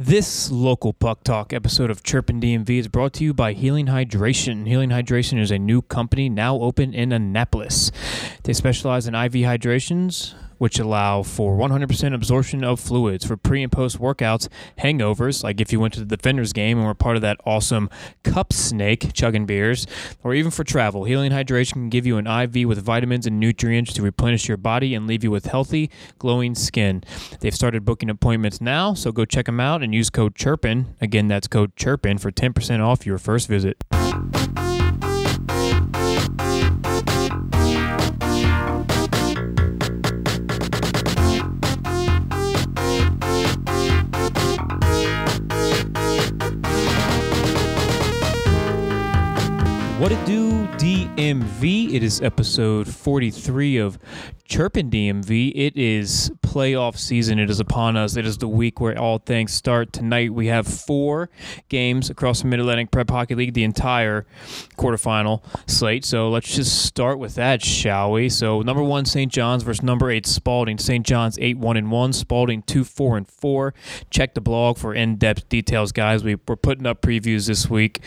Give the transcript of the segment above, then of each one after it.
This local Puck Talk episode of Chirpin DMV is brought to you by Healing Hydration. Healing Hydration is a new company now open in Annapolis. They specialize in IV hydrations, which allow for 100% absorption of fluids for pre and post workouts, hangovers, like if you went to the Defenders game and were part of that awesome cup snake chugging beers, or even for travel. Healing Hydration can give you an IV with vitamins and nutrients to replenish your body and leave you with healthy, glowing skin. They've started booking appointments now, so go check them out and use code CHIRPIN. Again, that's code CHIRPIN for 10% off your first visit. What it do, DMV? It is episode 43 of Chirpin DMV. It is playoff season. It is upon us. It is the week where all things start. Tonight we have four games across the Mid Atlantic Prep Hockey League, the entire quarterfinal slate. So let's just start with that, shall we? So number one, St. John's versus number eight, Spalding. St. John's eight one and one, Spalding two four and four. Check the blog for in-depth details, guys. We, we're putting up previews this week.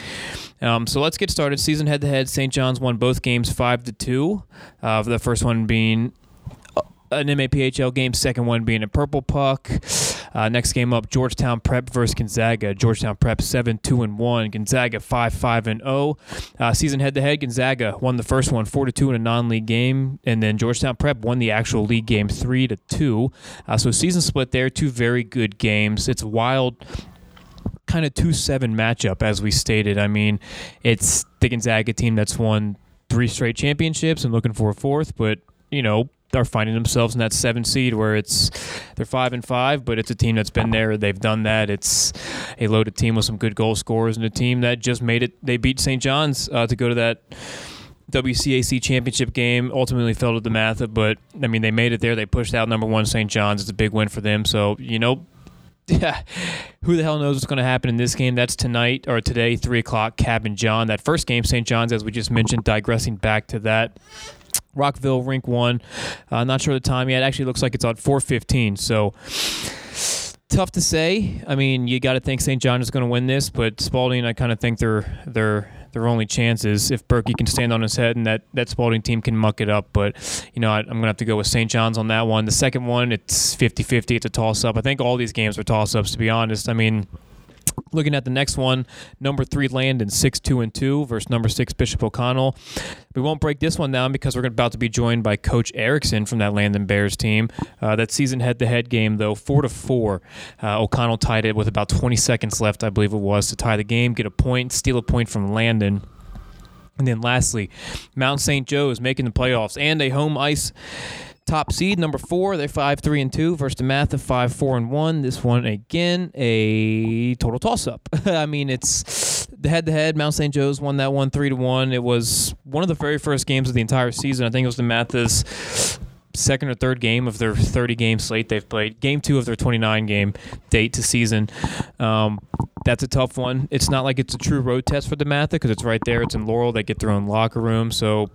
Um, so let's get started. Season head to head. St. John's won both games five to two. Uh, the first one being an MAPHL game, second one being a purple puck. Uh, next game up, Georgetown Prep versus Gonzaga. Georgetown Prep seven two and one. Gonzaga five five and zero. Uh, season head to head, Gonzaga won the first one four to two in a non-league game, and then Georgetown Prep won the actual league game three to two. Uh, so season split there, two very good games. It's wild kind of 2 7 matchup, as we stated. I mean, it's the Gonzaga team that's won three straight championships and looking for a fourth, but, you know, are finding themselves in that seven seed where it's they're five and five, but it's a team that's been there. They've done that. It's a loaded team with some good goal scorers and a team that just made it. They beat St. John's uh, to go to that WCAC championship game. Ultimately fell to DeMatha, but I mean they made it there. They pushed out number one St. John's. It's a big win for them. So you know yeah, who the hell knows what's going to happen in this game? That's tonight or today, three o'clock. Cabin John. That first game, St. John's, as we just mentioned. Digressing back to that. Rockville Rink One. Uh, not sure the time yet. Actually, looks like it's on 4:15. So tough to say. I mean, you got to think St. John is going to win this, but Spalding, I kind of think they're they're their only chance is if Berkey can stand on his head and that, that Spalding team can muck it up. But, you know, I, am going to have to go with St. John's on that one. The second one, it's 50 50. It's a toss up. I think all these games are toss ups, to be honest. I mean, Looking at the next one, number three Landon six two and two versus number six Bishop O'Connell. We won't break this one down because we're about to be joined by Coach Erickson from that Landon Bears team. Uh, that season head-to-head game though, four to four. Uh, O'Connell tied it with about 20 seconds left, I believe it was, to tie the game, get a point, steal a point from Landon. And then lastly, Mount St. Joe is making the playoffs and a home ice top seed number four. They're five three and two versus the Dematha five four and one. This one again a total toss up. I mean it's the head to head. Mount St. Joe's won that one three to one. It was one of the very first games of the entire season. I think it was the Dematha's second or third game of their 30 game slate they've played. Game two of their 29 game date to season. Um, that's a tough one. It's not like it's a true road test for Dematha because it's right there. It's in Laurel. They get their own locker room. So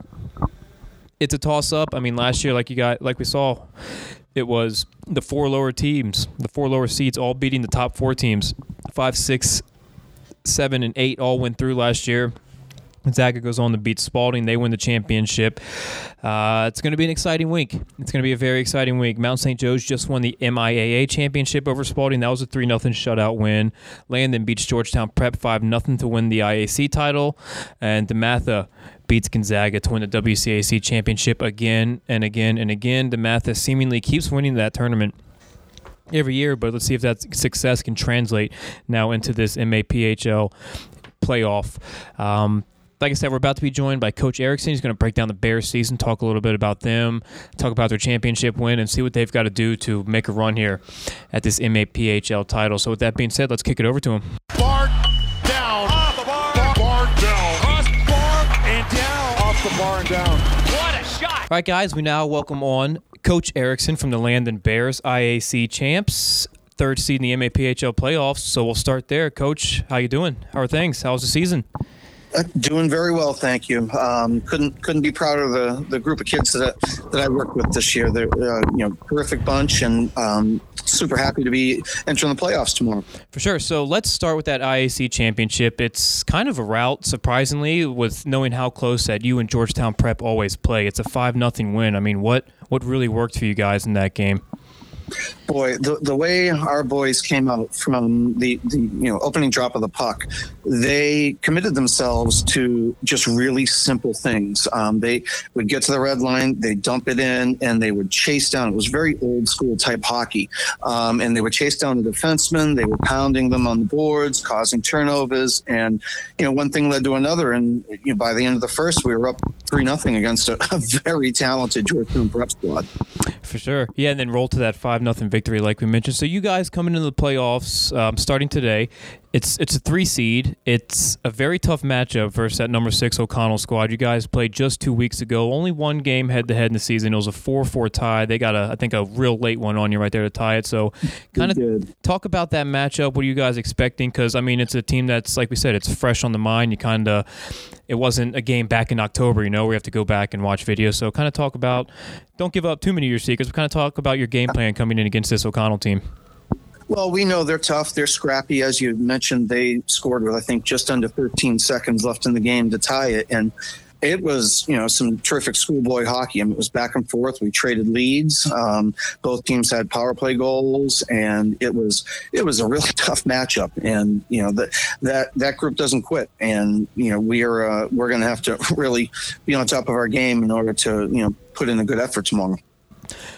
it's a toss up. I mean, last year, like you got, like we saw, it was the four lower teams, the four lower seeds, all beating the top four teams. Five, six, seven, and eight all went through last year. Gonzaga goes on to beat Spalding. They win the championship. Uh, it's going to be an exciting week. It's going to be a very exciting week. Mount St. Joe's just won the MIAA championship over Spalding. That was a 3 0 shutout win. Landon beats Georgetown Prep 5 0 to win the IAC title. And DeMatha beats Gonzaga to win the WCAC championship again and again and again. DeMatha seemingly keeps winning that tournament every year, but let's see if that success can translate now into this MAPHL playoff. Um, like I said, we're about to be joined by Coach Erickson. He's going to break down the Bears season, talk a little bit about them, talk about their championship win, and see what they've got to do to make a run here at this MAPHL title. So, with that being said, let's kick it over to him. Down. What a shot. All right, guys, we now welcome on Coach Erickson from the Landon Bears, IAC champs third seed in the MAPHL playoffs. So we'll start there. Coach, how you doing? How are things? How's the season? Uh, doing very well, thank you. Um, couldn't couldn't be prouder of the, the group of kids that I, that I worked with this year. They're uh, you know terrific bunch, and um, super happy to be entering the playoffs tomorrow. For sure. So let's start with that IAC championship. It's kind of a route, surprisingly, with knowing how close that you and Georgetown Prep always play. It's a five nothing win. I mean, what what really worked for you guys in that game? Boy, the, the way our boys came out from the, the you know opening drop of the puck, they committed themselves to just really simple things. Um, they would get to the red line, they dump it in, and they would chase down. It was very old school type hockey, um, and they would chase down the defensemen. They were pounding them on the boards, causing turnovers, and you know one thing led to another. And you know, by the end of the first, we were up three nothing against a, a very talented Georgetown prep squad. For sure, yeah, and then roll to that five nothing victory, like we mentioned. So you guys coming into the playoffs, um, starting today. It's it's a three seed. It's a very tough matchup versus that number six O'Connell squad. You guys played just two weeks ago. Only one game head to head in the season. It was a four four tie. They got a I think a real late one on you right there to tie it. So kind of talk about that matchup. What are you guys expecting? Because I mean, it's a team that's like we said, it's fresh on the mind. You kind of it wasn't a game back in October. You know, we have to go back and watch video. So kind of talk about. Don't give up too many of your secrets. But kind of talk about your game plan coming in against this O'Connell team. Well, we know they're tough. They're scrappy. As you mentioned, they scored with, I think, just under 13 seconds left in the game to tie it. And it was, you know, some terrific schoolboy hockey. I mean, it was back and forth. We traded leads. Um, both teams had power play goals, and it was it was a really tough matchup. And you know that that that group doesn't quit. And you know we are uh, we're going to have to really be on top of our game in order to you know put in a good effort tomorrow.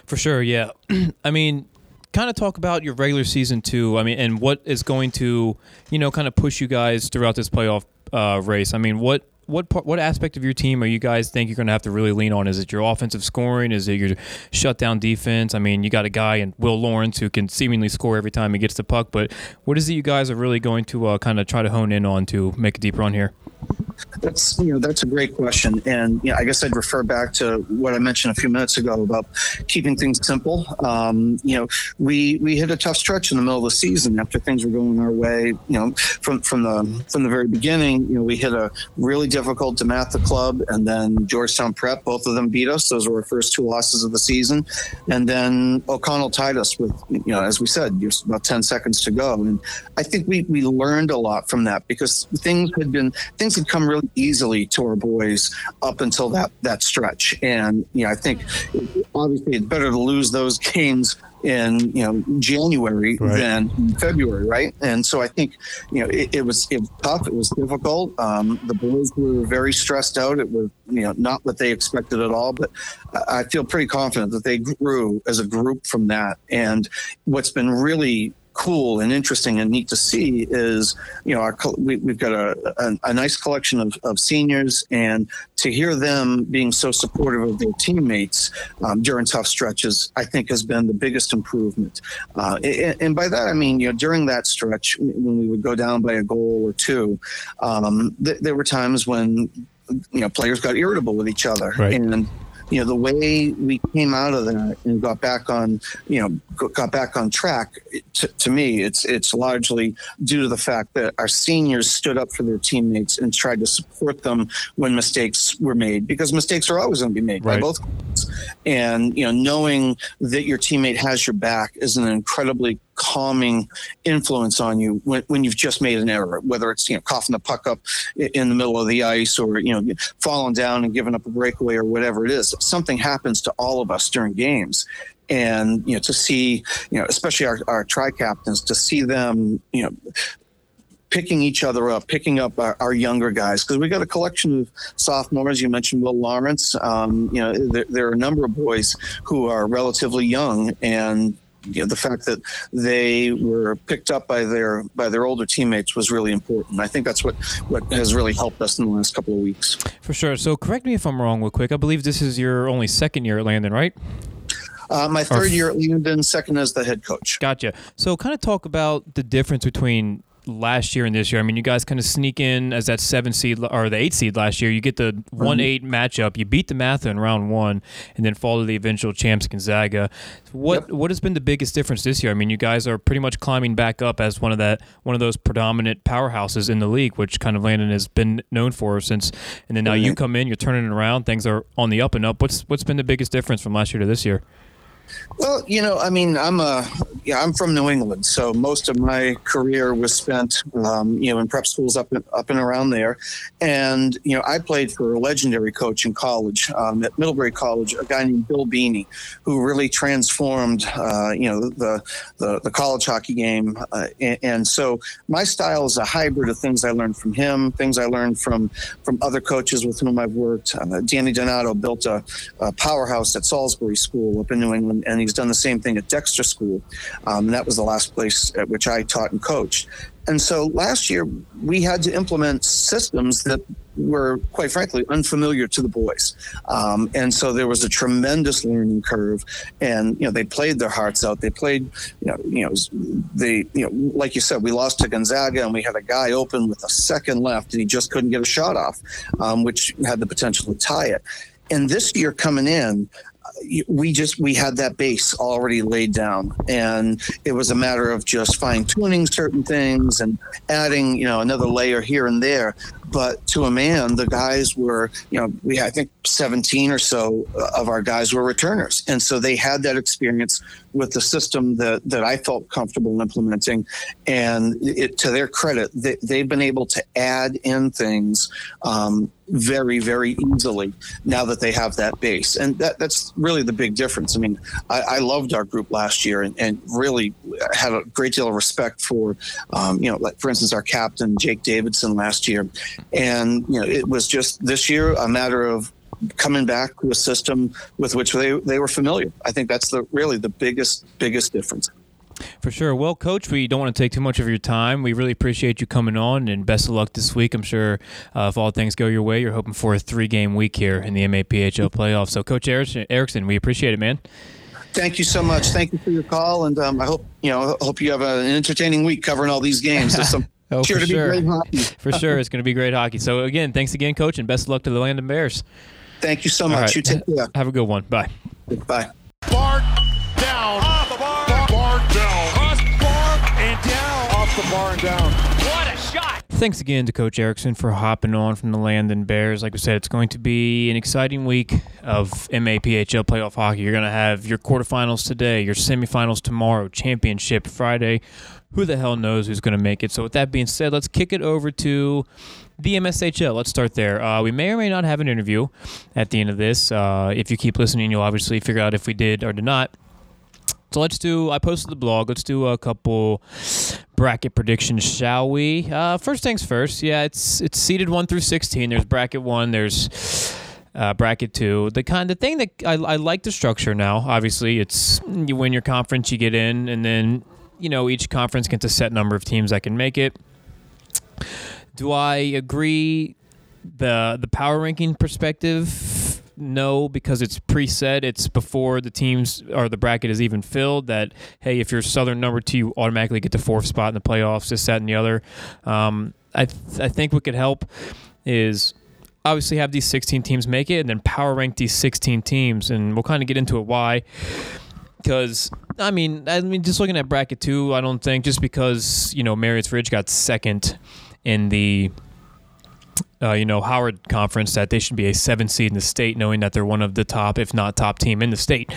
For sure, yeah. I mean, kind of talk about your regular season too. I mean, and what is going to, you know, kind of push you guys throughout this playoff uh, race. I mean, what what part, what aspect of your team are you guys think you're going to have to really lean on? Is it your offensive scoring? Is it your shutdown defense? I mean, you got a guy in Will Lawrence who can seemingly score every time he gets the puck, but what is it you guys are really going to uh, kind of try to hone in on to make a deep run here? That's you know that's a great question, and you know, I guess I'd refer back to what I mentioned a few minutes ago about keeping things simple. Um, you know, we we hit a tough stretch in the middle of the season after things were going our way. You know, from from the from the very beginning, you know, we hit a really difficult DeMatha club, and then Georgetown Prep. Both of them beat us. Those were our first two losses of the season, and then O'Connell tied us with you know, as we said, just about ten seconds to go. And I think we we learned a lot from that because things had been things had come really easily to our boys up until that that stretch. And you know, I think obviously it's better to lose those games in you know January right. than February, right? And so I think you know it, it was it was tough. It was difficult. Um, the boys were very stressed out. It was you know not what they expected at all. But I feel pretty confident that they grew as a group from that. And what's been really cool and interesting and neat to see is, you know, our we, have got a, a, a, nice collection of, of seniors, and to hear them being so supportive of their teammates um, during tough stretches, I think has been the biggest improvement. Uh, and, and, by that I mean, you know, during that stretch when we would go down by a goal or two, um, th- there were times when you know players got irritable with each other right. and you know the way we came out of that and got back on you know got back on track to, to, me it's it's largely due to the fact that our seniors stood up for their teammates and tried to support them when mistakes were made because mistakes are always going to be made right. by both and you know knowing that your teammate has your back is an incredibly calming influence on you when, when you've just made an error, whether it's you know coughing the puck up in the middle of the ice or you know falling down and giving up a breakaway or whatever it is. Something happens to all of us during games, and you know to see you know especially our, our tri captains to see them you know picking each other up, picking up our, our younger guys because we got a collection of sophomores. You mentioned Will Lawrence. Um, you know, there, there, are a number of boys who are relatively young, and you know, the fact that they were picked up by their by their older teammates was really important. I think that's what what has really helped us in the last couple of weeks. For sure. So correct me if I'm wrong, real quick. I believe this is your only second year at Landon, right? Uh, my third year at Landon, second as the head coach. Gotcha. So kind of talk about the difference between last year and this year. I mean, you guys kind of sneak in as that seven seed or the eight seed last year. You get the one eight matchup. You beat DeMatha in round one, and then fall to the eventual champs Gonzaga. What yep. what has been the biggest difference this year? I mean, you guys are pretty much climbing back up as one of that one of those predominant powerhouses in the league, which kind of Landon has been known for since. And then now mm-hmm. you come in, you're turning it around. Things are on the up and up. What's what's been the biggest difference from last year to this year? Well, you know, I mean, I'm a yeah, I'm from New England, so most of my career was spent, um, you know, in prep schools up and, up and around there, and you know, I played for a legendary coach in college um, at Middlebury College, a guy named Bill Beaney, who really transformed, uh, you know, the, the, the college hockey game, uh, and, and, so my style is a hybrid of things I learned from him, things I learned from from other coaches with whom I've worked. Uh, Danny Donato built a, a powerhouse at Salisbury School up in New England and, he's done the same thing at Dexter School. Um, and that was the last place at which I taught and coached. And so last year we had to implement systems that were, quite frankly, unfamiliar to the boys. Um, and so there was a tremendous learning curve. And you know they played their hearts out. They played, you know, you know, they, you know, like you said, we lost to Gonzaga, and we had a guy open with a second left, and he just couldn't get a shot off, um, which had the potential to tie it. And this year coming in, we just we had that base already laid down. And it was a matter of just fine tuning certain things and adding you know another layer here and there but to a man the guys were you know we i think 17 or so of our guys were returners and so they had that experience with the system that that i felt comfortable implementing and it, to their credit they, they've been able to add in things um, very, very easily now that they have that base. And that, that's really the big difference. I mean, I, I loved our group last year and, and, really had a great deal of respect for, um, you know, like for instance, our captain, Jake Davidson last year. And, you know, it was just this year a matter of coming back to a system with which they, they were familiar. I think that's the really the biggest, biggest difference. For sure. Well, Coach, we don't want to take too much of your time. We really appreciate you coming on, and best of luck this week. I'm sure uh, if all things go your way, you're hoping for a three game week here in the MAPHL playoffs. So, Coach Erickson, we appreciate it, man. Thank you so much. Thank you for your call, and um, I hope you know. Hope you have an entertaining week covering all these games. There's some oh, sure for sure. for sure, it's going to be great hockey. So again, thanks again, Coach, and best of luck to the Landon Bears. Thank you so much. Right. You take care. Have a good one. Bye. Bye. Bart down. Off the bar. Bar down. Cross bar and down. Off the bar and down. What a shot. Thanks again to Coach Erickson for hopping on from the Landon Bears. Like I said, it's going to be an exciting week of MAPHL playoff hockey. You're going to have your quarterfinals today, your semifinals tomorrow, championship Friday. Who the hell knows who's going to make it? So, with that being said, let's kick it over to the MSHL. Let's start there. Uh, we may or may not have an interview at the end of this. Uh, if you keep listening, you'll obviously figure out if we did or did not. So let's do. I posted the blog. Let's do a couple bracket predictions, shall we? Uh, first things first. Yeah, it's it's seeded one through sixteen. There's bracket one. There's uh, bracket two. The kind of thing that I, I like the structure now. Obviously, it's you win your conference, you get in, and then you know each conference gets a set number of teams that can make it. Do I agree? The the power ranking perspective no because it's preset. It's before the teams or the bracket is even filled. That hey, if you're Southern number two, you automatically get the fourth spot in the playoffs. This, that, and the other. Um, I th- I think what could help is obviously have these 16 teams make it, and then power rank these 16 teams, and we'll kind of get into it why. Because I mean, I mean, just looking at bracket two, I don't think just because you know Marriott's Ridge got second in the uh, you know, Howard Conference that they should be a seven seed in the state, knowing that they're one of the top, if not top team in the state.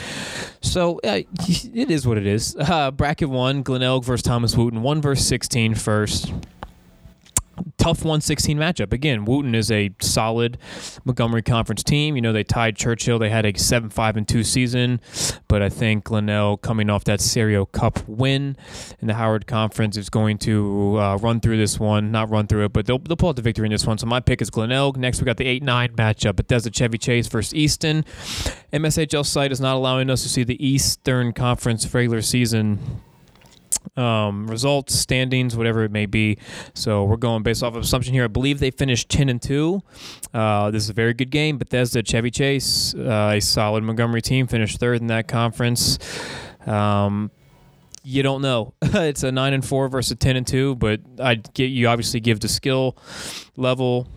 So uh, it is what it is. Uh, bracket one, Glen Glenelg versus Thomas Wootton, one versus 16 first tough 116 matchup. Again, Wootton is a solid Montgomery Conference team. You know, they tied Churchill. They had a 7 5 and 2 season, but I think Glenelg, coming off that Serio Cup win in the Howard Conference, is going to uh, run through this one. Not run through it, but they'll, they'll pull out the victory in this one. So my pick is Glenelg. Next, we got the 8 9 matchup It does Bethesda Chevy Chase versus Easton. MSHL site is not allowing us to see the Eastern Conference regular season um, results, standings, whatever it may be. So we're going based off of assumption here. I believe they finished 10 and 2. Uh, this is a very good game. Bethesda, Chevy Chase, uh, a solid Montgomery team, finished third in that conference. Um, you don't know. it's a nine and four versus a ten and two, but I get you obviously give the skill level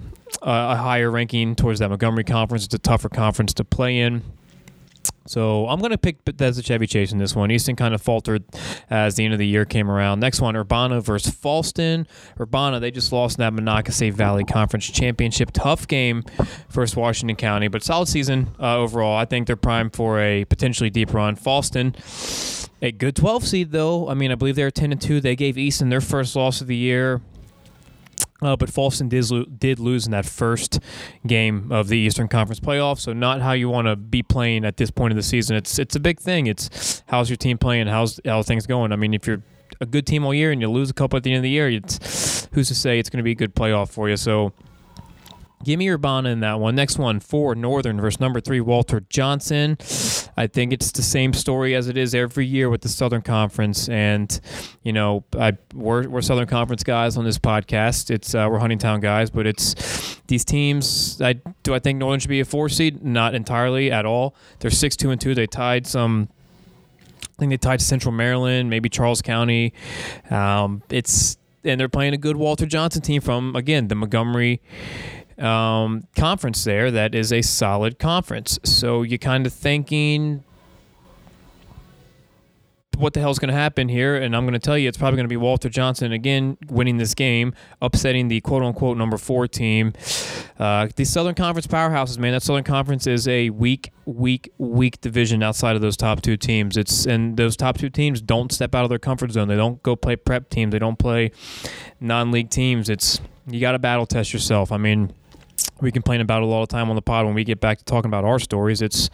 uh, a higher ranking towards that Montgomery conference. It's a tougher conference to play in. So I'm going to pick Bethesda Chevy Chase in this one. Easton kind of faltered as the end of the year came around. Next one, Urbana versus Falston. Urbana, they just lost in that Monocacy Valley Conference Championship. Tough game versus Washington County, but solid season uh, overall. I think they're primed for a potentially deep run. Falston, a good 12 seed though. I mean, I believe they're 10 and 2. They gave Easton their first loss of the year. Uh, but Falston did, did lose in that first game of the Eastern Conference playoff, so not how you want to be playing at this point of the season. It's it's a big thing. It's how's your team playing? How's how things going? I mean, if you're a good team all year and you lose a couple at the end of the year, it's who's to say it's going to be a good playoff for you? So Give me Urbana in that one. Next one, four Northern versus number three Walter Johnson. I think it's the same story as it is every year with the Southern Conference, and you know, I we're, we're Southern Conference guys on this podcast. It's uh, we're Huntingtown guys, but it's these teams. I do I think Northern should be a four seed? Not entirely at all. They're six two and two. They tied some. I think they tied Central Maryland, maybe Charles County. Um, it's and they're playing a good Walter Johnson team from again the Montgomery um, conference there that is a solid conference. So you're kind of thinking, what the hell's going to happen here? And I'm going to tell you, it's probably going to be Walter Johnson again winning this game, upsetting the quote unquote number four team. Uh, the Southern Conference powerhouses, man. That Southern Conference is a weak, weak, weak division outside of those top two teams. It's and those top two teams don't step out of their comfort zone. They don't go play prep teams. They don't play non-league teams. It's you got to battle test yourself. I mean we complain about it all the time on the pod when we get back to talking about our stories. It's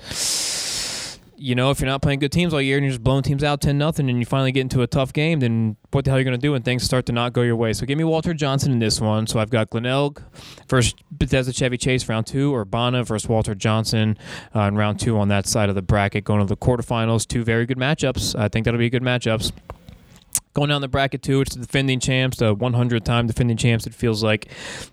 you know, if you're not playing good teams all year and you're just blowing teams out 10 nothing and you finally get into a tough game, then what the hell are you going to do when things start to not go your way? So give me Walter Johnson in this one. So I've got Glenelg versus Bethesda Chevy Chase round two, Urbana versus Walter Johnson uh, in round two on that side of the bracket going to the quarterfinals. Two very good matchups. I think that'll be good matchups. Going down the bracket too, it's the defending champs, the 100 time defending champs. It feels like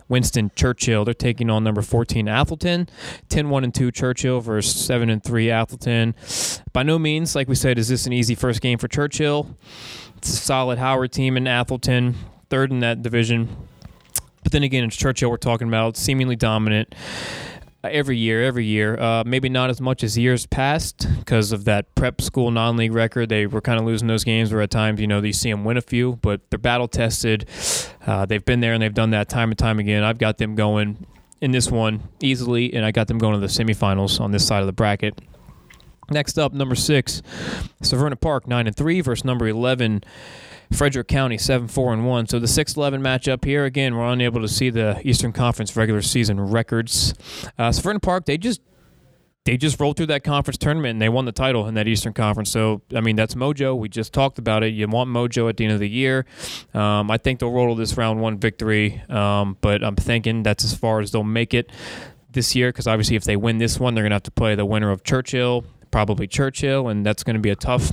Winston Churchill. They're taking on number 14 Atholton, 10 1 and 2 Churchill versus 7 and 3 Atholton. By no means, like we said, is this an easy first game for Churchill. It's a solid Howard team in Atholton, third in that division. But then again, it's Churchill we're talking about, seemingly dominant every year, every year. Uh, maybe not as much as years past because of that prep school non-league record. They were kind of losing those games where at times, you know, you see them win a few, but they're battle tested. Uh, they've been there and they've done that time and time again. I've got them going in this one easily, and I got them going to the semifinals on this side of the bracket. Next up, number six, Severna Park, nine and three versus number eleven. Frederick County seven four and one. So the six eleven matchup here again, we're unable to see the Eastern Conference regular season records. Uh, Severna Park they just they just rolled through that conference tournament and they won the title in that Eastern Conference. So I mean that's mojo. We just talked about it. You want mojo at the end of the year. Um, I think they'll roll this round one victory, um, but I'm thinking that's as far as they'll make it this year because obviously if they win this one, they're gonna have to play the winner of Churchill, probably Churchill, and that's going to be a tough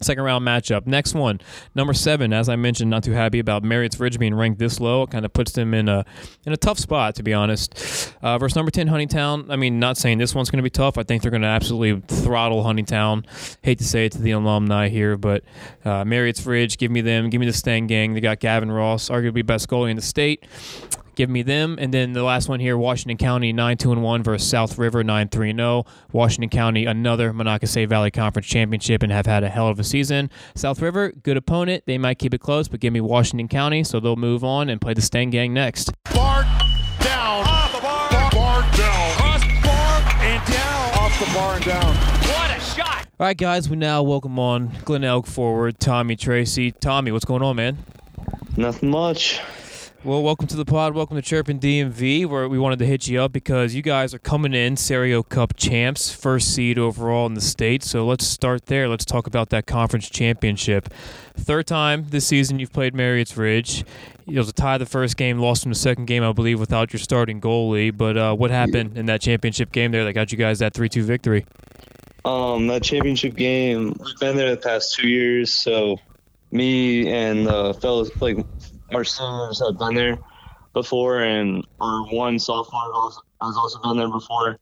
Second round matchup. Next one, number seven. As I mentioned, not too happy about Marriott's Ridge being ranked this low. It kind of puts them in a in a tough spot, to be honest. Uh, versus number ten, Huntingtown. I mean, not saying this one's going to be tough. I think they're going to absolutely throttle Huntingtown. Hate to say it to the alumni here, but uh, Marriott's Ridge, give me them. Give me the Stang Gang. They got Gavin Ross, arguably best goalie in the state. Give me them. And then the last one here, Washington County 9 2 1 versus South River 9 3 0. Washington County, another Monocacy Valley Conference championship and have had a hell of a season. South River, good opponent. They might keep it close, but give me Washington County, so they'll move on and play the Stang Gang next. Bar down. Off the bar. Bar, bar down. Cross bar and down. Off the bar and down. What a shot! All right, guys, we now welcome on Glenelg forward, Tommy Tracy. Tommy, what's going on, man? Nothing much. Well, welcome to the pod. Welcome to Chirpin DMV, where we wanted to hit you up because you guys are coming in Serio Cup champs, first seed overall in the state. So let's start there. Let's talk about that conference championship. Third time this season you've played Marriott's Ridge. It was a tie the first game, lost in the second game, I believe, without your starting goalie. But uh, what happened in that championship game there that got you guys that 3 2 victory? Um, that championship game, we've been there the past two years, so me and the fellows like our seniors have been there before, and our one sophomore has also been there before.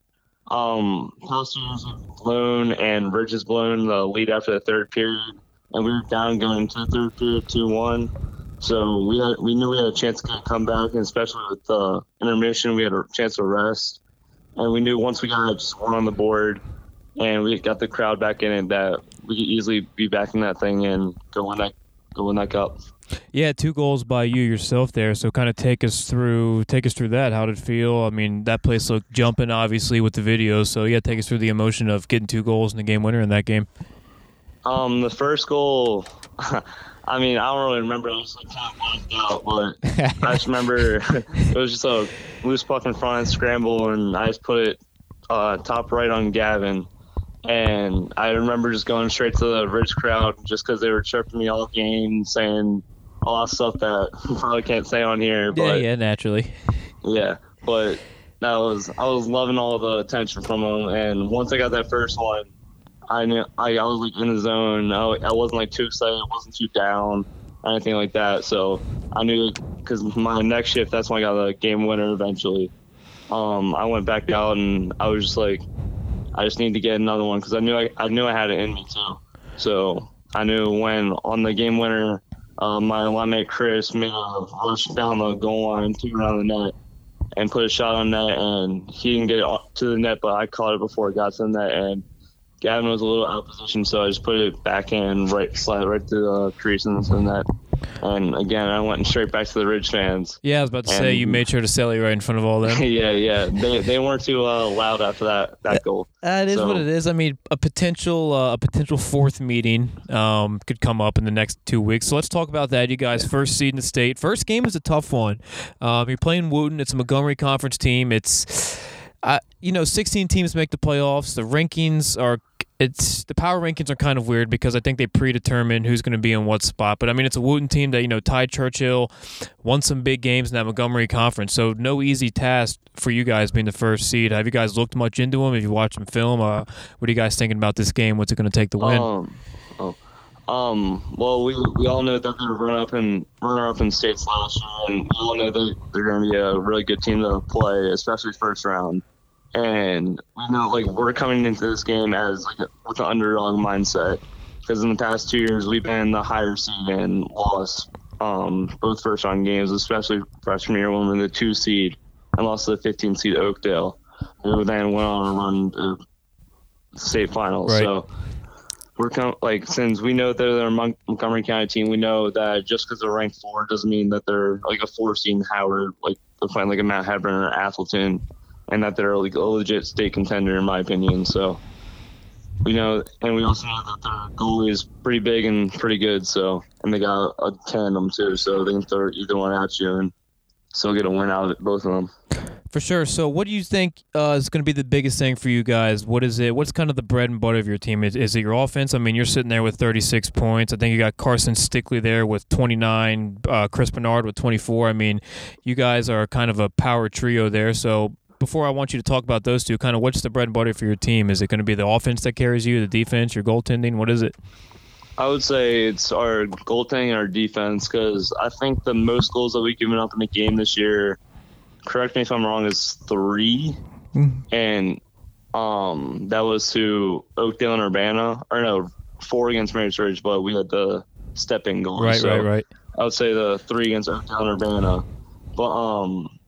Um, past years blown, and Ridge has blown the lead after the third period, and we were down going into the third period, two one. So we had we knew we had a chance to come back, and especially with the intermission, we had a chance to rest. And we knew once we got just one on the board, and we got the crowd back in it, that we could easily be back in that thing and go win that go win that cup. Yeah, two goals by you yourself there. So kind of take us through take us through that. How did it feel? I mean, that place looked jumping obviously with the video. So yeah, take us through the emotion of getting two goals in the game winner in that game. Um, the first goal, I mean, I don't really remember. I was like out, but I just remember it was just a loose puck in front, scramble, and I just put it uh, top right on Gavin. And I remember just going straight to the Ridge crowd just because they were chirping me all game, saying a lot of stuff that I probably can't say on here. But yeah, yeah, naturally. yeah, but that was I was loving all the attention from them. And once I got that first one, I knew I, I was like in the zone. I, I wasn't like too excited. I wasn't too down or anything like that. So I knew because my next shift, that's when I got the game winner eventually. Um, I went back out and I was just like, I just need to get another one because I knew I, I knew I had it in me too. So I knew when on the game winner, uh, my linemate Chris made a rush down the goal line, two around the net, and put a shot on net, and he didn't get it to the net, but I caught it before it got to the net, and Gavin was a little out of position, so I just put it back in, right slide right to the crease and the net. And again, I went straight back to the Ridge fans. Yeah, I was about to say you made sure to sell it right in front of all them. yeah, yeah, they, they weren't too uh, loud after that that goal. It is what it is. I mean, a potential uh, a potential fourth meeting um, could come up in the next two weeks. So let's talk about that. You guys, first seed in the state. First game is a tough one. Um, you're playing Wootton. It's a Montgomery Conference team. It's uh, you know, 16 teams make the playoffs. The rankings are it's the power rankings are kind of weird because I think they predetermine who's going to be in what spot. But I mean, it's a Wootton team that you know Ty Churchill, won some big games in that Montgomery conference. So no easy task for you guys being the first seed. Have you guys looked much into them? Have you watched them film? Uh, what are you guys thinking about this game? What's it going to take to win? Um, oh, um. Well, we we all know that they're run up and runner up in states last year, and we all know that they're going to be a really good team to play, especially first round. And we know like we're coming into this game as like with an underdog mindset because in the past two years we've been the higher seed and lost um both first round games, especially freshman year when we were the two seed and lost to the 15 seed Oakdale, who then went on a run to state finals. Right. So we're com- like since we know that they're a Mon- Montgomery County team, we know that just because they're ranked four doesn't mean that they're like a four seed in Howard, like they're playing like a Mount Hebron or Atholton, and that they're like a legit state contender in my opinion. So we know, and we also know that their goalie is pretty big and pretty good. So and they got a tandem too, so they can throw either one at you and still get a win out of it, both of them. For sure. So, what do you think uh, is going to be the biggest thing for you guys? What is it? What's kind of the bread and butter of your team? Is, is it your offense? I mean, you're sitting there with 36 points. I think you got Carson Stickley there with 29, uh, Chris Bernard with 24. I mean, you guys are kind of a power trio there. So, before I want you to talk about those two, kind of what's the bread and butter for your team? Is it going to be the offense that carries you, the defense, your goaltending? What is it? I would say it's our goaltending and our defense because I think the most goals that we've given up in the game this year, correct me if I'm wrong, is three. And um, that was to Oakdale and Urbana. Or no, four against Mary's Ridge, but we had the step in goal. Right, so right, right. I would say the three against Oakdale and Urbana. But um,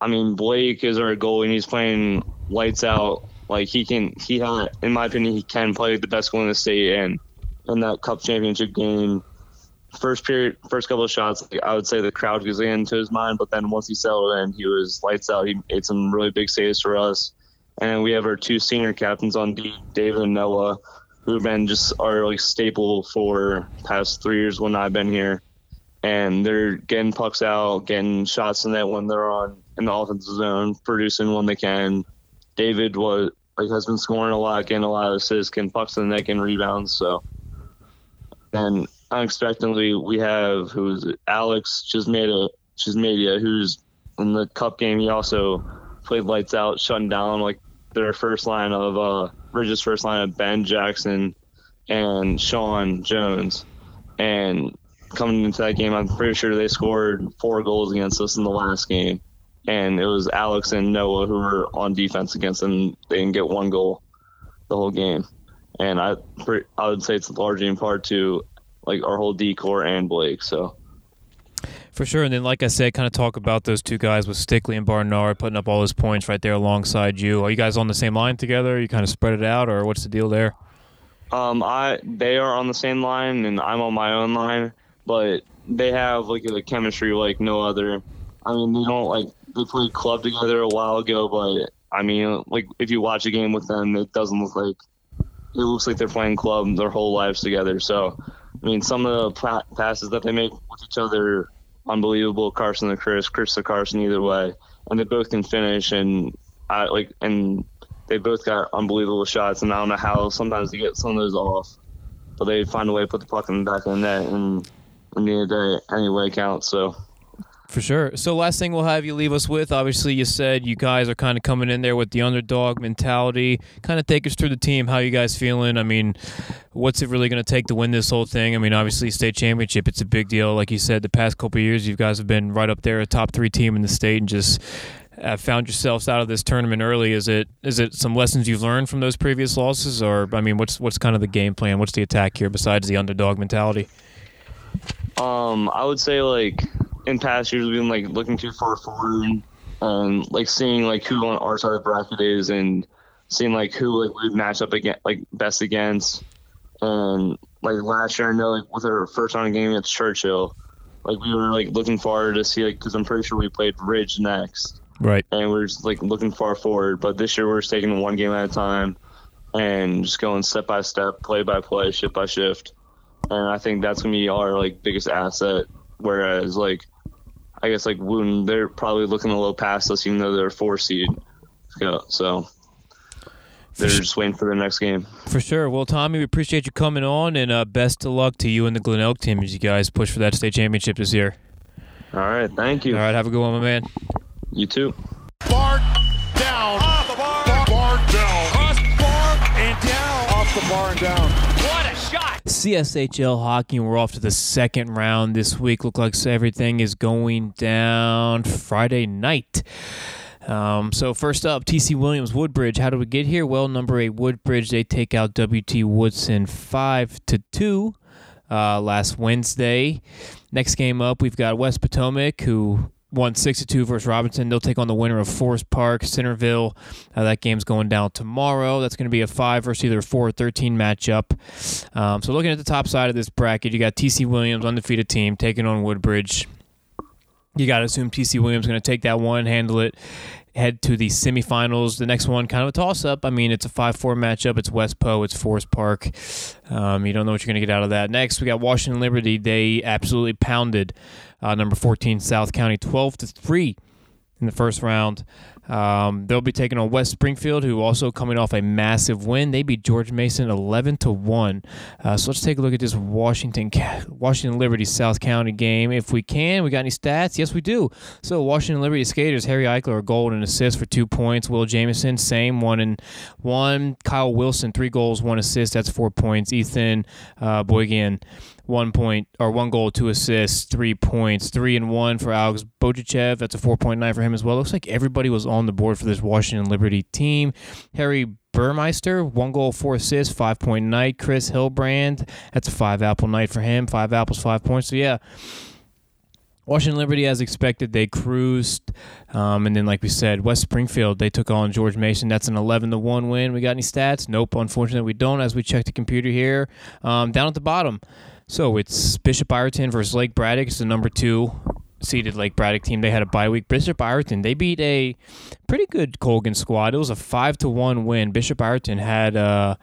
I mean Blake is our goalie and he's playing lights out. Like he can, he had, in my opinion, he can play the best goal in the state. And in that cup championship game, first period, first couple of shots, like, I would say the crowd goes into his mind. But then once he settled in, he was lights out. He made some really big saves for us. And we have our two senior captains on D, David and Noah, who've been just our like staple for past three years when I've been here and they're getting pucks out, getting shots in that when they're on in the offensive zone, producing when they can. David was like has been scoring a lot, getting a lot of assists, getting pucks in the net, and rebounds. So, and unexpectedly, we have who's it? Alex Chismeda, Chismedia, who's in the cup game. He also played lights out, shutting down like their first line of uh Ridge's first line of Ben Jackson and Sean Jones, and coming into that game, I'm pretty sure they scored four goals against us in the last game. And it was Alex and Noah who were on defense against them. They didn't get one goal the whole game. and I I would say it's largely in part to like our whole D corps and Blake. So. For sure, and then like I said, kind of talk about those two guys with Stickley and Barnard putting up all those points right there alongside you. Are you guys on the same line together? You kind of spread it out, or what's the deal there? Um, I they are on the same line, and I'm on my own line, but they have like a chemistry like no other. I mean, they don't like they played club together a while ago, but I mean, like if you watch a game with them, it doesn't look like it looks like they're playing club their whole lives together. So, I mean, some of the passes that they make with each other, unbelievable. Carson to Chris, Chris to Carson, either way, and they both can finish. And I like, and they both got unbelievable shots. And I don't know how sometimes they get some of those off, but they find a way to put the puck in the back of the net. And the day, any way counts. So. For sure. So, last thing we'll have you leave us with. Obviously, you said you guys are kind of coming in there with the underdog mentality. Kind of take us through the team. How you guys feeling? I mean, what's it really going to take to win this whole thing? I mean, obviously, state championship. It's a big deal. Like you said, the past couple years, you guys have been right up there, a top three team in the state, and just found yourselves out of this tournament early. Is it is it some lessons you've learned from those previous losses, or I mean, what's what's kind of the game plan? What's the attack here besides the underdog mentality? Um, I would say like in past years we've been like looking too far forward and like seeing like who on our side of the bracket is and seeing like who like we'd match up against like best against. And like last year, I know like with our first round game against Churchill, like we were like looking forward to see like because I'm pretty sure we played Ridge next, right? And we're just like looking far forward. But this year we're just taking one game at a time and just going step by step, play by play, shift by shift. And I think that's gonna be our like biggest asset. Whereas like I guess like Wootton, they're probably looking a little past us, even though they're four seed. So they're just waiting for the next game. For sure. Well, Tommy, we appreciate you coming on, and uh, best of luck to you and the Glen team as you guys push for that state championship this year. All right, thank you. All right, have a good one, my man. You too. Bar down. Off the bar. Bar, bar down. Cross bar and down. Off the bar and down. Shot. CSHL hockey, we're off to the second round this week. Look like everything is going down Friday night. Um, so first up, TC Williams Woodbridge. How do we get here? Well, number eight Woodbridge. They take out WT Woodson five to two uh, last Wednesday. Next game up, we've got West Potomac who won 6 2 versus Robinson. They'll take on the winner of Forest Park, Centreville. Uh, that game's going down tomorrow. That's going to be a 5 versus either 4 or 13 matchup. Um, so, looking at the top side of this bracket, you got TC Williams, undefeated team, taking on Woodbridge. You got to assume TC Williams is going to take that one, handle it, head to the semifinals. The next one, kind of a toss up. I mean, it's a 5 4 matchup. It's West Po, it's Forest Park. Um, you don't know what you're going to get out of that. Next, we got Washington Liberty. They absolutely pounded uh, number 14 South County 12 to 3 in the first round. Um, they'll be taking on West Springfield, who also coming off a massive win. They beat George Mason 11 to one. Uh, so let's take a look at this Washington Washington Liberty South County game if we can. We got any stats? Yes, we do. So Washington Liberty skaters Harry Eichler a goal and assist for two points. Will Jameson same one and one. Kyle Wilson three goals, one assist. That's four points. Ethan uh, Boygan one point or one goal, two assists, three points, three and one for Alex Bojachev. That's a four point nine for him as well. Looks like everybody was on the board for this Washington Liberty team. Harry Burmeister, one goal, four assists, five point night. Chris Hillbrand, that's a five apple night for him. Five apples, five points. So yeah. Washington Liberty, as expected, they cruised, um, and then, like we said, West Springfield they took on George Mason. That's an eleven to one win. We got any stats? Nope. Unfortunately, we don't. As we check the computer here, um, down at the bottom, so it's Bishop Ireton versus Lake Braddock. It's the number two seeded Lake Braddock team. They had a bye week. Bishop Ireton they beat a pretty good Colgan squad. It was a five to one win. Bishop Ireton had uh,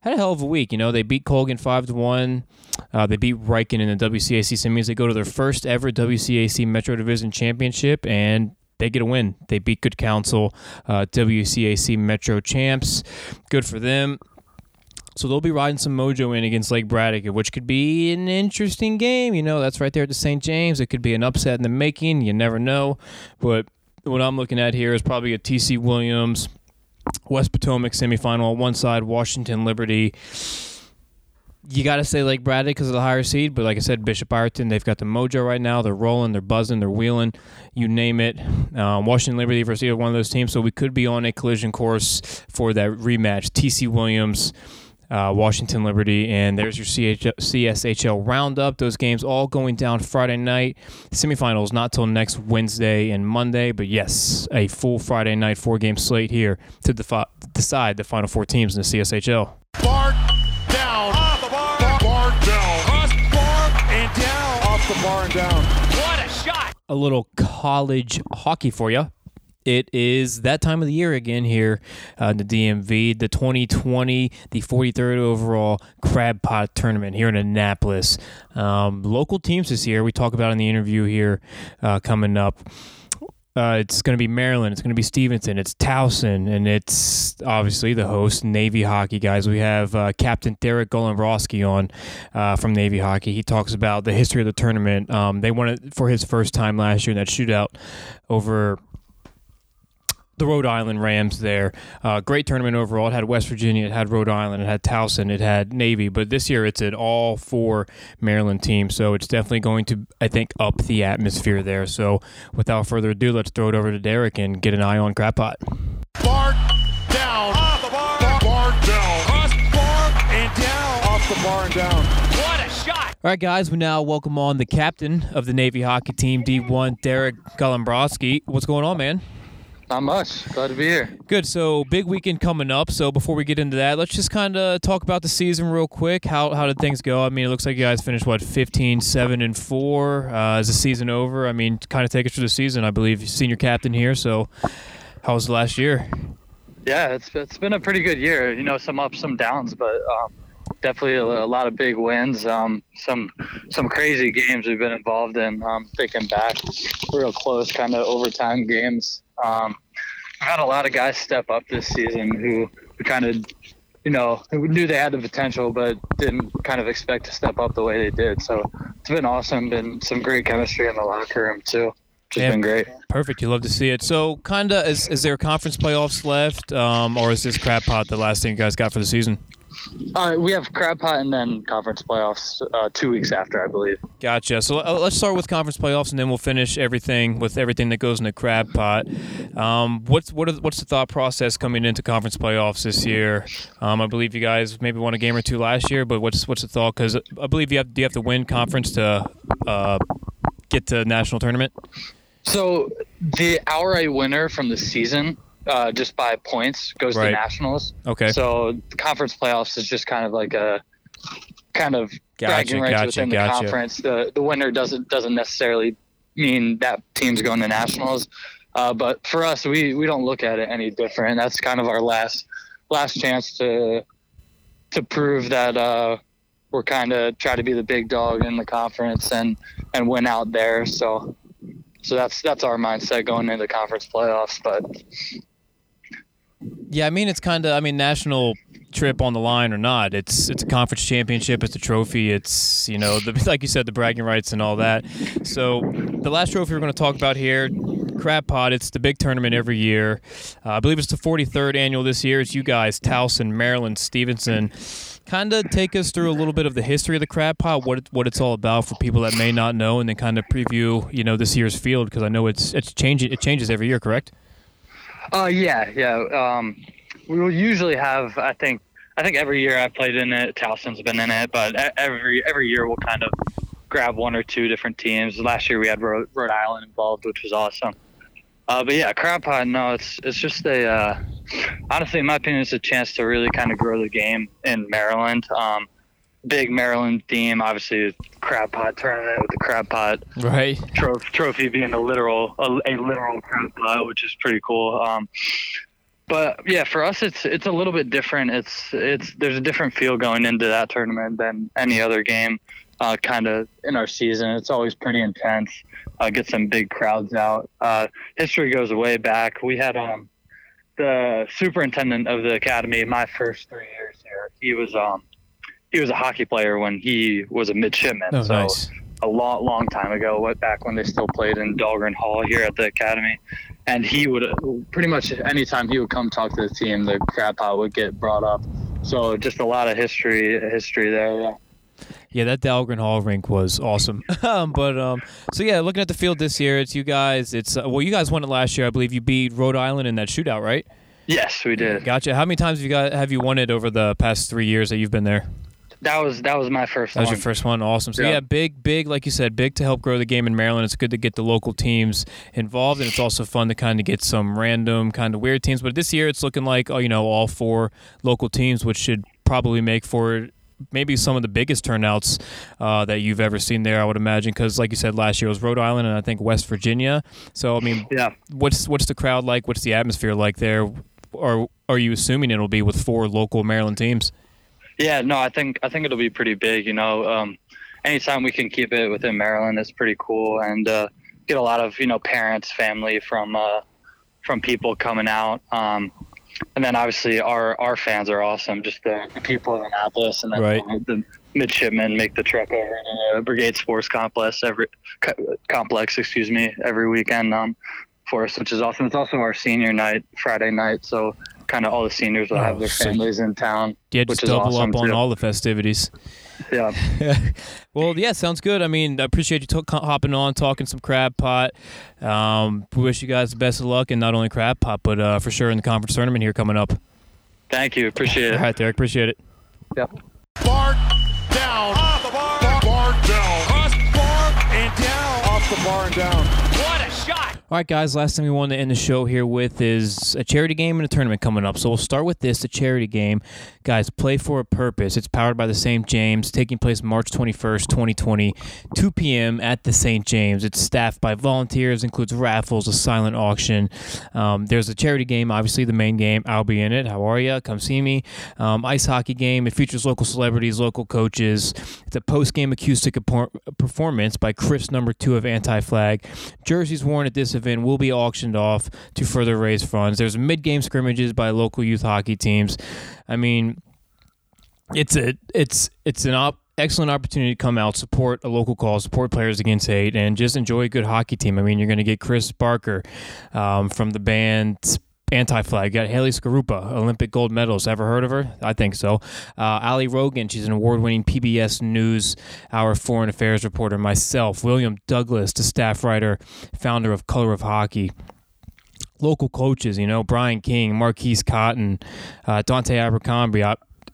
had a hell of a week. You know they beat Colgan five to one. Uh, they beat Riken in the WCAC semis. They go to their first ever WCAC Metro Division championship and they get a win. They beat Good Counsel, uh, WCAC Metro champs. Good for them. So they'll be riding some mojo in against Lake Braddock, which could be an interesting game. You know, that's right there at the St. James. It could be an upset in the making. You never know. But what I'm looking at here is probably a TC Williams, West Potomac semifinal on one side, Washington Liberty. You got to say Lake Braddock because of the higher seed, but like I said, Bishop Ireton, they've got the mojo right now. They're rolling, they're buzzing, they're wheeling, you name it. Um, Washington Liberty versus either one of those teams, so we could be on a collision course for that rematch. TC Williams uh, Washington Liberty, and there's your CH- CSHL roundup. Those games all going down Friday night. Semifinals not till next Wednesday and Monday, but yes, a full Friday night four game slate here to defi- decide the final four teams in the CSHL. Bar down. Off the bar. Bar, bar down. Cross bar and down. Off the bar and down. What a shot! a little college hockey for you. It is that time of the year again here uh, in the DMV, the 2020, the 43rd overall Crab Pot Tournament here in Annapolis. Um, local teams this year, we talk about in the interview here uh, coming up. Uh, it's going to be Maryland. It's going to be Stevenson. It's Towson, and it's obviously the host, Navy Hockey guys. We have uh, Captain Derek Golembrowski on uh, from Navy Hockey. He talks about the history of the tournament. Um, they won it for his first time last year in that shootout over the Rhode Island Rams there. Uh, great tournament overall. It had West Virginia, it had Rhode Island, it had Towson, it had Navy. But this year it's at all four Maryland teams. So it's definitely going to, I think, up the atmosphere there. So without further ado, let's throw it over to Derek and get an eye on Crab Pot. Bar down. Off the bar. Bar, bar down. Cross bar and down. Off the bar and down. What a shot! All right, guys, we now welcome on the captain of the Navy hockey team, D1, Derek Golembrowski. What's going on, man? Not much. Glad to be here. Good. So big weekend coming up. So before we get into that, let's just kind of talk about the season real quick. How how did things go? I mean, it looks like you guys finished what 15, 7 and 4 uh, is the season over. I mean, kind of take us through the season. I believe senior captain here. So how was the last year? Yeah, it's it's been a pretty good year. You know, some ups, some downs, but um, definitely a, a lot of big wins. Um, some some crazy games we've been involved in. Um, thinking back, real close, kind of overtime games. Um, we've had a lot of guys step up this season who we kind of, you know, who knew they had the potential, but didn't kind of expect to step up the way they did. So it's been awesome. Been some great chemistry in the locker room too. Yeah. been great. Perfect. You love to see it. So kind of is, is there conference playoffs left, um, or is this crap pot the last thing you guys got for the season? Uh, we have crab pot and then conference playoffs uh, two weeks after, I believe. Gotcha. So uh, let's start with conference playoffs, and then we'll finish everything with everything that goes in the crab pot. Um, what's what are, what's the thought process coming into conference playoffs this year? Um, I believe you guys maybe won a game or two last year, but what's what's the thought? Because I believe you have do you have to win conference to uh, get to national tournament. So the outright winner from the season, uh, just by points, goes Right. to nationals. Okay. So the conference playoffs is just kind of like a kind of Gotcha, bragging rights gotcha, within the gotcha. conference. The the winner doesn't doesn't necessarily mean that team's going to nationals. Uh, but for us, we we don't look at it any different. That's kind of our last last chance to to prove that uh, we're kind of try to be the big dog in the conference and and win out there. So so that's that's our mindset going into conference playoffs. But Yeah, I mean it's kind of I mean national trip on the line or not. It's it's a conference championship. It's a trophy. It's you know the, like you said the bragging rights and all that. So the last trophy we're going to talk about here, Crab Pot. It's the big tournament every year. Uh, I believe it's the 43rd annual this year. It's you guys, Towson, Maryland, Stevenson. Kind of take us through a little bit of the history of the Crab Pot, what it, what it's all about for people that may not know, and then kind of preview you know this year's field because I know it's it's changing. It changes every year, correct? Uh, yeah, yeah. Um, we will usually have. I think. I think every year I've played in it. Towson's been in it, but every every year we'll kind of grab one or two different teams. Last year we had Rhode, Island involved, which was awesome. Uh, but yeah, crab pot. No, it's it's just a. Uh, honestly, in my opinion, it's a chance to really kind of grow the game in Maryland. Um, big Maryland theme, obviously, crab pot tournament with the crab pot Right. trophy, trophy being a literal a, a literal crab pot, which is pretty cool. Um, but yeah, for us, it's it's a little bit different. It's it's there's a different feel going into that tournament than any other game. Uh, kind of in our season, it's always pretty intense. Uh, get some big crowds out. Uh, history goes way back. We had um, the superintendent of the academy my first three years here. He was um, he was a hockey player when he was a midshipman. Oh, so nice. a long, long time ago, what back when they still played in Dahlgren Hall here at the academy. And he would pretty much anytime he would come talk to the team, the crab pot would get brought up. So just a lot of history, history there. Yeah. Yeah, that Dahlgren Hall rink was awesome. um, but um, so yeah, looking at the field this year, it's you guys. It's uh, well, you guys won it last year, I believe. You beat Rhode Island in that shootout, right? Yes, we did. Gotcha. How many times have you got have you won it over the past three years that you've been there? That was that was my first That was one. your first one. Awesome. So yeah. Yeah. big, big, like you said, big to help grow the game in Maryland. It's good to get the local teams involved, and it's also fun to kind of get some random, kind of weird teams. But this year, it's looking like oh, you know, all four local teams, which should probably make for maybe some of the biggest turnouts uh, that you've ever seen there. I would imagine because, like you said, last year was Rhode Island and I think West Virginia. So I mean, Yeah. what's what's the crowd like? What's the atmosphere like there? Or are you assuming it'll be with four local Maryland teams? Yeah, no, I think I think it'll be pretty big. You know, um, anytime we can keep it within Maryland, it's pretty cool, and uh, get a lot of you know parents, family from uh, from people coming out. Um, and then obviously our our fans are awesome. Just the, the people of Annapolis, and then Right. the midshipmen make the trek over to the Brigade Sports Complex every co- complex, excuse me, every weekend um, for us, which is awesome. It's also our senior night, Friday night, so kind of all the seniors will Oh, have their so- families in town. Yeah, which just is double awesome, up on too. all the festivities. Yeah. well, yeah, sounds good. I mean, I appreciate you to- hopping on, talking some crab pot. Um, we wish you guys the best of luck, and not only crab pot, but uh, for sure in the conference tournament here coming up. Thank you. Appreciate it. All right, Derek, appreciate it. Yep. Bart down. Off the bar. Bar down. Cross bar and down. Off the bar and down. All right, guys, last thing we wanted to end the show here with is a charity game and a tournament coming up. So we'll start with this, the charity game. Guys, Play for a Purpose. It's powered by the St. James, taking place March 21st, 2020, 2 p.m. at the St. James. It's staffed by volunteers, includes raffles, a silent auction. Um, there's a charity game, obviously the main game. I'll be in it. How are you? Come see me. Um, ice hockey game. It features local celebrities, local coaches. It's a post-game acoustic performance by Chris Number Two of Anti Flag. Jerseys worn at this event will be auctioned off to further raise funds. There's mid-game scrimmages by local youth hockey teams. I mean, it's a it's it's an op- excellent opportunity to come out, support a local cause, support players against hate, and just enjoy a good hockey team. I mean, you're going to get Chris Barker um, from the band. Anti-flag. You got Haley Skarupa, Olympic gold medalist. Ever heard of her? I think so. Uh, Ali Rogin, she's an award-winning PBS News Hour foreign affairs reporter. Myself, William Douglas, the staff writer, founder of Color of Hockey local coaches, you know, Brian King, Marquise Cotton, uh, Dante Abercrombie,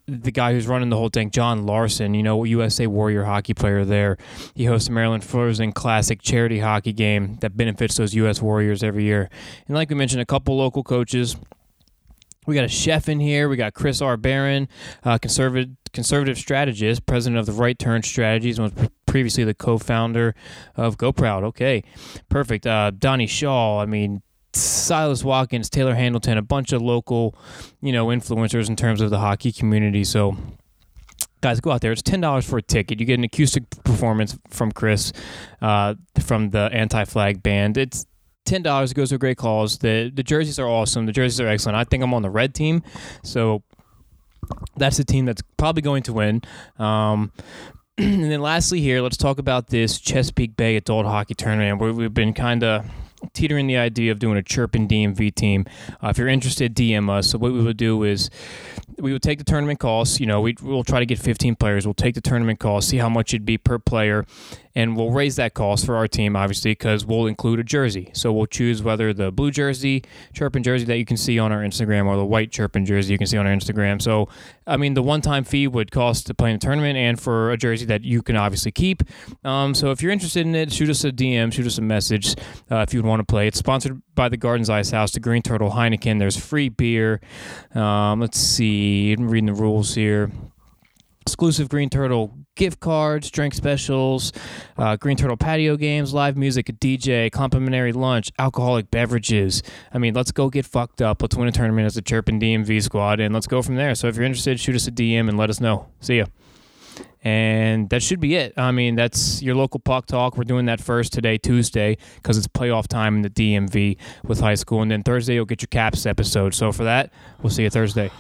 the guy who's running the whole thing, John Larson, you know, USA Warrior hockey player there. He hosts the Maryland Frozen Classic charity hockey game that benefits those U.S. Warriors every year. And like we mentioned, a couple local coaches. We got a chef in here. We got Chris R. Barron, uh, conservative conservative strategist, president of the Right Turn Strategies, and was previously the co-founder of GoProud. Okay, perfect. Uh, Donnie Shaw. I mean, Silas Watkins, Taylor Hamilton, a bunch of local, you know, influencers in terms of the hockey community. So, guys, go out there. It's ten dollars for a ticket. You get an acoustic performance from Chris, uh, from the Anti Flag Band. It's ten dollars. It goes to a great cause. The the jerseys are awesome. The jerseys are excellent. I think I'm on the red team, so that's the team that's probably going to win. Um, and then lastly, here, let's talk about this Chesapeake Bay Adult Hockey Tournament we've been kind of teetering the idea of doing a chirping DMV team. Uh, if you're interested, DM us. So what we would do is we would take the tournament costs. You know, we, we'll try to get 15 players. We'll take the tournament costs, see how much it'd be per player, and we'll raise that cost for our team, obviously, because we'll include a jersey. So we'll choose whether the blue jersey, chirping jersey that you can see on our Instagram, or the white chirping jersey you can see on our Instagram. So, I mean, the one-time fee would cost to play in the tournament, and for a jersey that you can obviously keep. Um, so if you're interested in it, shoot us a DM, shoot us a message uh, if you'd want to play. It's sponsored by the Gardens Ice House, the Green Turtle Heineken. There's free beer. Um, let's see, I'm reading the rules here exclusive Green Turtle gift cards, drink specials, uh, Green Turtle patio games, live music, a DJ, complimentary lunch, alcoholic beverages. I mean, let's go get fucked up. Let's win a tournament as a Chirpin DMV squad, and let's go from there. So if you're interested, shoot us a DM and let us know. See ya. And that should be it. I mean, that's your local puck talk. We're doing that first today, Tuesday, because it's playoff time in the DMV with high school. And then Thursday, you'll get your Caps episode. So for that, we'll see you Thursday.